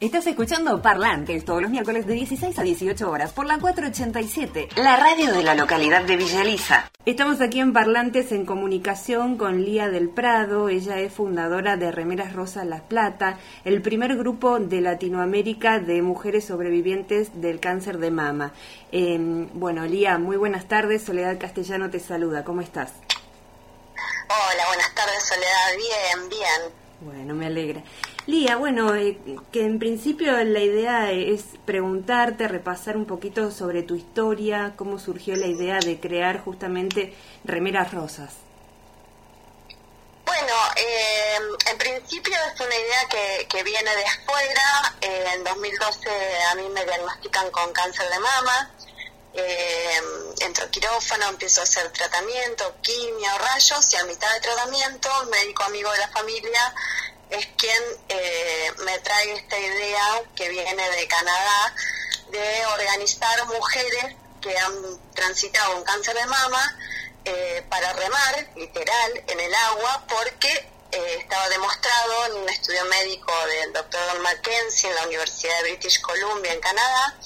Estás escuchando Parlantes todos los miércoles de 16 a 18 horas por la 487, la radio de la localidad de Villa Elisa. Estamos aquí en Parlantes en comunicación con Lía del Prado. Ella es fundadora de Remeras Rosas Las Plata, el primer grupo de Latinoamérica de mujeres sobrevivientes del cáncer de mama. Em, bueno, Lía, muy buenas tardes. Soledad Castellano te saluda. ¿Cómo estás? Hola, buenas tardes, Soledad. Bien, bien. Bueno, me alegra. Lía, bueno, eh, que en principio la idea es preguntarte, repasar un poquito sobre tu historia, cómo surgió la idea de crear justamente Remeras Rosas. Bueno, eh, en principio es una idea que, viene de afuera. Eh, en 2012 a mí me diagnostican con cáncer de mama. Eh, entro quirófano, empiezo a hacer tratamiento, quimio, rayos y a mitad de tratamiento, un médico amigo de la familia es quien eh, me trae esta idea que viene de Canadá de organizar mujeres que han transitado un cáncer de mama eh, para remar, literal, en el agua, porque eh, estaba demostrado en un estudio médico del doctor Don Mackenzie en la Universidad de British Columbia en Canadá,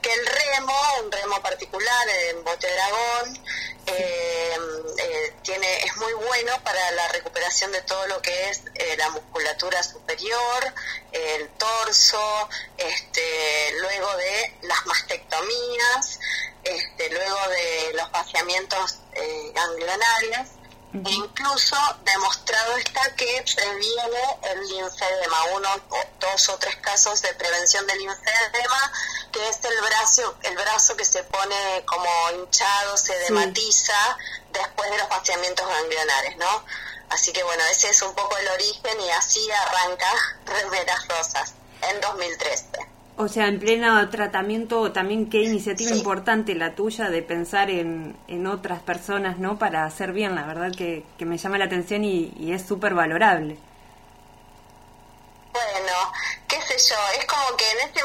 que el remo, un remo particular en bote dragón, eh, eh, tiene, es muy bueno para la recuperación de todo lo que es eh, la musculatura superior, el torso, este, luego de las mastectomías, este, luego de los vaciamientos ganglionarios e incluso demostrado está que previene el linfedema, uno, dos o tres casos de prevención del linfedema, que es el brazo, el brazo que se pone como hinchado, se dematiza después de los vaciamientos ganglionares, ¿no? Así que bueno, ese es un poco el origen y así arranca Remeras Rosas en 2013. O sea, en pleno tratamiento, también qué iniciativa importante la tuya de pensar en, en, otras personas, ¿no? Para hacer bien, la verdad que, que me llama la atención y, es súper valorable. Bueno, qué sé yo, es como que en este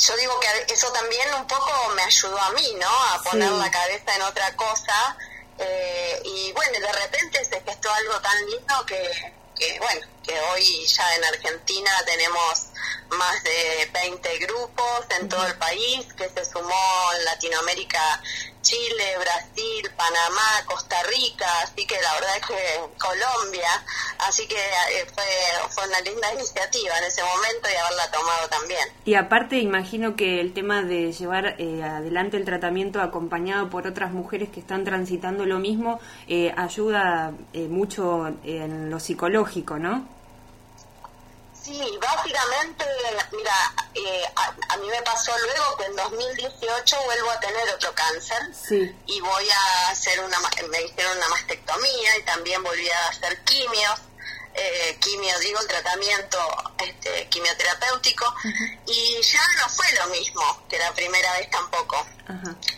yo digo que eso también un poco me ayudó a mí, ¿no? A poner la cabeza en otra cosa. Eh, y bueno, de repente se gestó algo tan lindo que, que bueno, que hoy ya en Argentina tenemos más de 20 grupos en todo el país, que se sumó en Latinoamérica Chile, Brasil, Panamá, Costa Rica, así que la verdad es que Colombia, así que eh, fue, fue una linda iniciativa en ese momento y haberla tomado también. Y aparte imagino que el tema de llevar eh, adelante el tratamiento acompañado por otras mujeres que están transitando lo mismo eh, ayuda mucho en lo psicológico, ¿no? Sí, básicamente, mira, eh, a, mí me pasó luego que en 2018 vuelvo a tener otro cáncer y voy a hacer una, me hicieron una mastectomía y también volví a hacer quimio, eh, quimio, digo, el tratamiento este, quimioterapéutico y ya no fue lo mismo que la primera vez tampoco.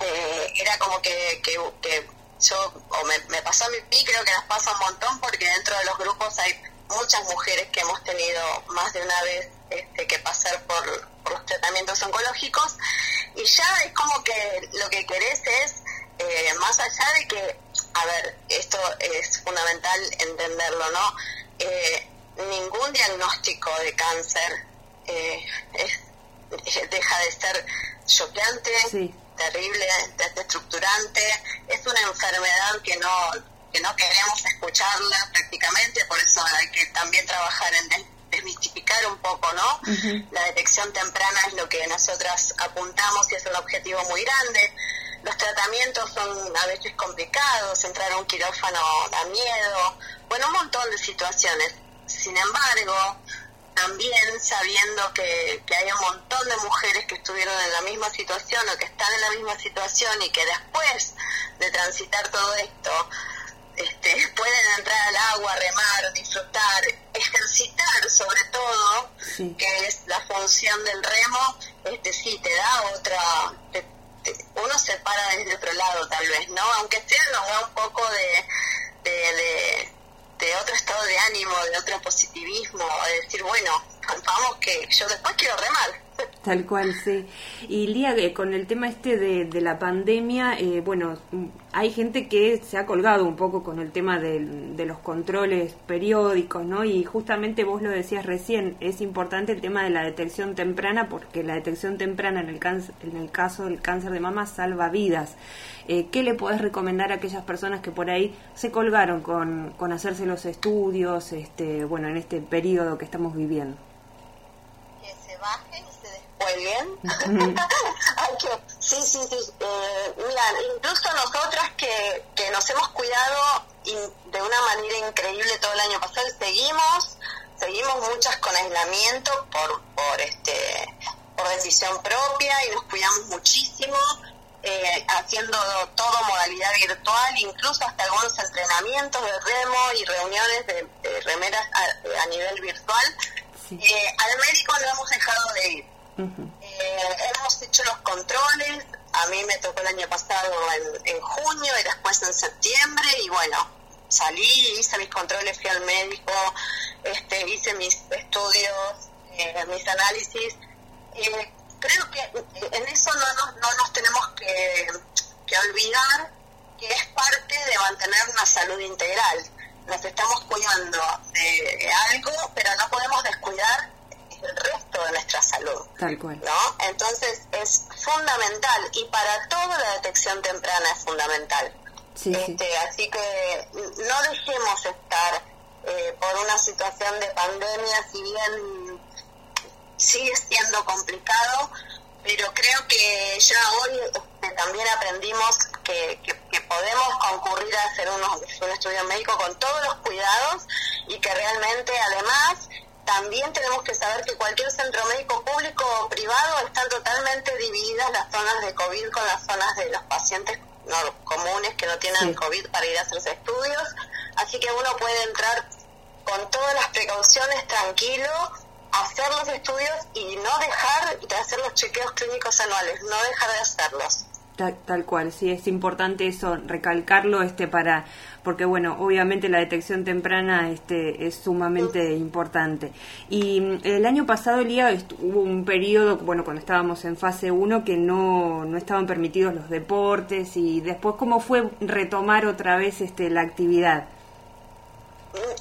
Eh, era como que, que, yo, o me, me pasó a mí, creo que las pasa un montón porque dentro de los grupos hay muchas mujeres que hemos tenido más de una vez este, que pasar por, los tratamientos oncológicos. Y ya es como que lo que querés es, eh, más allá de que, a ver, esto es fundamental entenderlo, ¿no? Eh, ningún diagnóstico de cáncer eh, deja de ser choqueante, terrible, destructurante, es una enfermedad que no que no queremos escucharla prácticamente, por eso hay que también trabajar en desmistificar un poco, ¿no? La detección temprana es lo que nosotras apuntamos y es un objetivo muy grande. Los tratamientos son a veces complicados, entrar a un quirófano da miedo, bueno, un montón de situaciones. Sin embargo, también sabiendo que, que, hay un montón de mujeres que estuvieron en la misma situación o que están en la misma situación y que después de transitar todo esto este, pueden entrar al agua, remar, disfrutar, ejercitar sobre todo, que es la función del remo, este sí te da otra, uno se para desde otro lado tal vez, ¿no? Aunque sea nos da un poco de, de, de, otro estado de ánimo, de otro positivismo, de decir, bueno, vamos que yo después quiero remar. Tal cual, sí. Y Lía, eh, con el tema este de, la pandemia, eh, bueno, hay gente que se ha colgado un poco con el tema de, los controles periódicos, ¿no? Y justamente vos lo decías recién, es importante el tema de la detección temprana porque la detección temprana en el, cáncer, en el caso del cáncer de mama salva vidas. Eh, ¿Qué le podés recomendar a aquellas personas que por ahí se colgaron con, con hacerse los estudios, este, bueno, en este periodo que estamos viviendo? Que se bajen muy bien. sí, sí, sí. Eh, mira, incluso nosotras que, que nos hemos cuidado de una manera increíble todo el año pasado, seguimos, seguimos muchas con aislamiento por, por, este, por decisión propia y nos cuidamos muchísimo. Eh, haciendo todo modalidad virtual, incluso hasta algunos entrenamientos de remo y reuniones de, remeras a, nivel virtual. Eh, al médico no hemos dejado de ir. Eh, hemos hecho los controles, a mí me tocó el año pasado en, junio y después en septiembre y bueno, salí, hice mis controles, fui al médico, este, hice mis estudios, eh, mis análisis. Eh, creo que en eso no nos, no nos tenemos que, que olvidar que es parte de mantener una salud integral. Nos estamos cuidando de algo, pero no podemos descuidar el resto de nuestra salud. Tal cual. ¿no? Entonces es fundamental y para todo la detección temprana es fundamental. este, Así que no dejemos estar eh, por una situación de pandemia, si bien sigue siendo complicado, pero creo que ya hoy este, también aprendimos que, que, podemos concurrir a hacer unos, un estudio médico con todos los cuidados y que realmente además también tenemos que saber que cualquier centro médico público o privado están totalmente divididas las zonas de COVID con las zonas de los pacientes comunes que no tienen COVID para ir a hacerse estudios. Así que uno puede entrar con todas las precauciones tranquilo, hacer los estudios y no dejar de hacer los chequeos clínicos anuales, no dejar de hacerlos. Tal, cual, sí, es importante eso, recalcarlo este para porque bueno, obviamente la detección temprana este es sumamente importante. Y mm, el año pasado, Elía, hubo un periodo, bueno, cuando estábamos en fase 1 que no, no estaban permitidos los deportes y después cómo fue retomar otra vez este la actividad.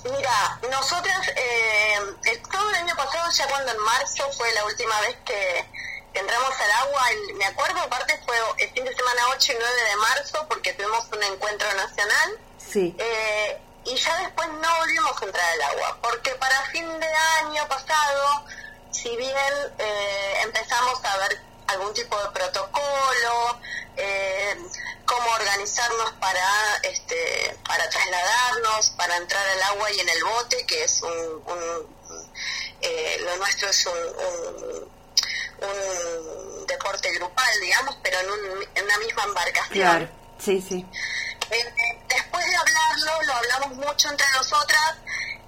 Mira, nosotras eh, todo el año pasado, ya cuando en marzo fue la última vez que entramos al agua, me acuerdo, aparte fue el fin de semana 8 y 9 de marzo, porque tuvimos un encuentro nacional. Sí. Eh, y ya después no volvimos a entrar al agua, porque para fin de año pasado, si bien eh, empezamos a ver algún tipo de protocolo, eh, cómo organizarnos para este para trasladarnos, para entrar al agua y en el bote, que es un, lo nuestro es un un deporte grupal, digamos, pero en, un, en una misma embarcación. Claro, sí, sí. Eh, después de hablarlo, lo hablamos mucho entre nosotras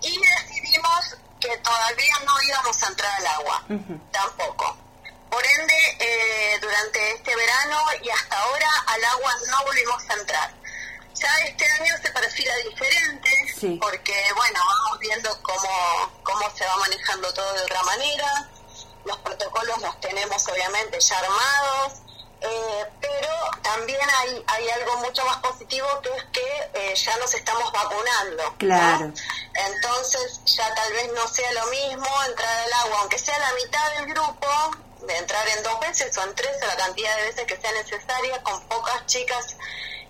y decidimos que todavía no íbamos a entrar al agua, tampoco. Por ende, eh, durante este verano y hasta ahora al agua no volvimos a entrar. Ya este año se perfila diferente, porque bueno, vamos viendo cómo, cómo se va manejando todo de otra manera los protocolos los tenemos obviamente ya armados, eh, pero también hay, hay algo mucho más positivo que es que eh, ya nos estamos vacunando. Claro. Entonces ya tal vez no sea lo mismo entrar al agua, aunque sea la mitad del grupo, de entrar en dos veces o en tres o la cantidad de veces que sea necesaria, con pocas chicas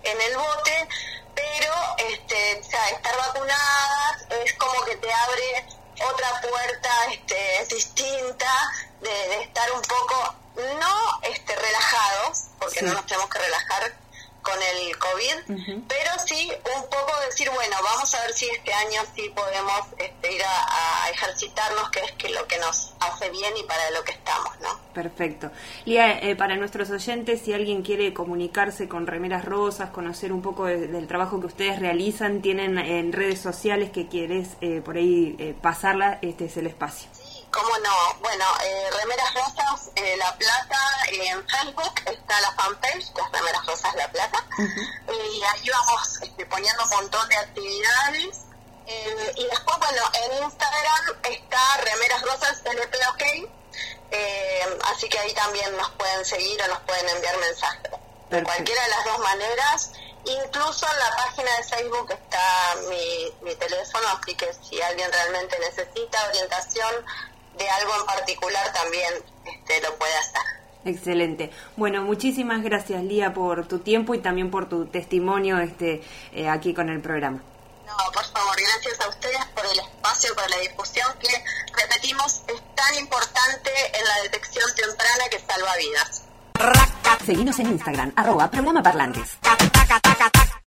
en el bote, pero este, o sea, estar vacunadas es como que te abre otra puerta este, distinta de, estar un poco, no este, relajados, porque no nos tenemos que relajar con el COVID, pero sí un poco decir, bueno, vamos a ver si este año sí podemos este, ir a, ejercitarnos, que es que lo que nos hace bien y para lo que estamos, ¿no? Perfecto. Lía, eh, para nuestros oyentes, si alguien quiere comunicarse con Remeras Rosas, conocer un poco del trabajo que ustedes realizan, tienen en redes sociales que quieres eh, por ahí eh, pasarla, este es el espacio. ¿Cómo no? Bueno, eh, Remeras Rosas eh, La Plata, eh, en Facebook está la fanpage, es Remeras Rosas La Plata, y ahí vamos este, poniendo un montón de actividades. y después, bueno, en Instagram está Remeras Rosas LP OK, así que ahí también nos pueden seguir o nos pueden enviar mensajes. De cualquiera de las dos maneras, incluso en la página de Facebook está mi, mi teléfono, así que si alguien realmente necesita orientación de algo en particular, también este, lo puede hacer. Excelente. Bueno, muchísimas gracias Lía por tu tiempo y también por tu testimonio este eh, aquí con el programa. No, por favor, gracias a ustedes por el espacio, por la difusión que, repetimos, es tan importante en la detección temprana que salva vidas. Seguimos en Instagram, arroba programa parlantes.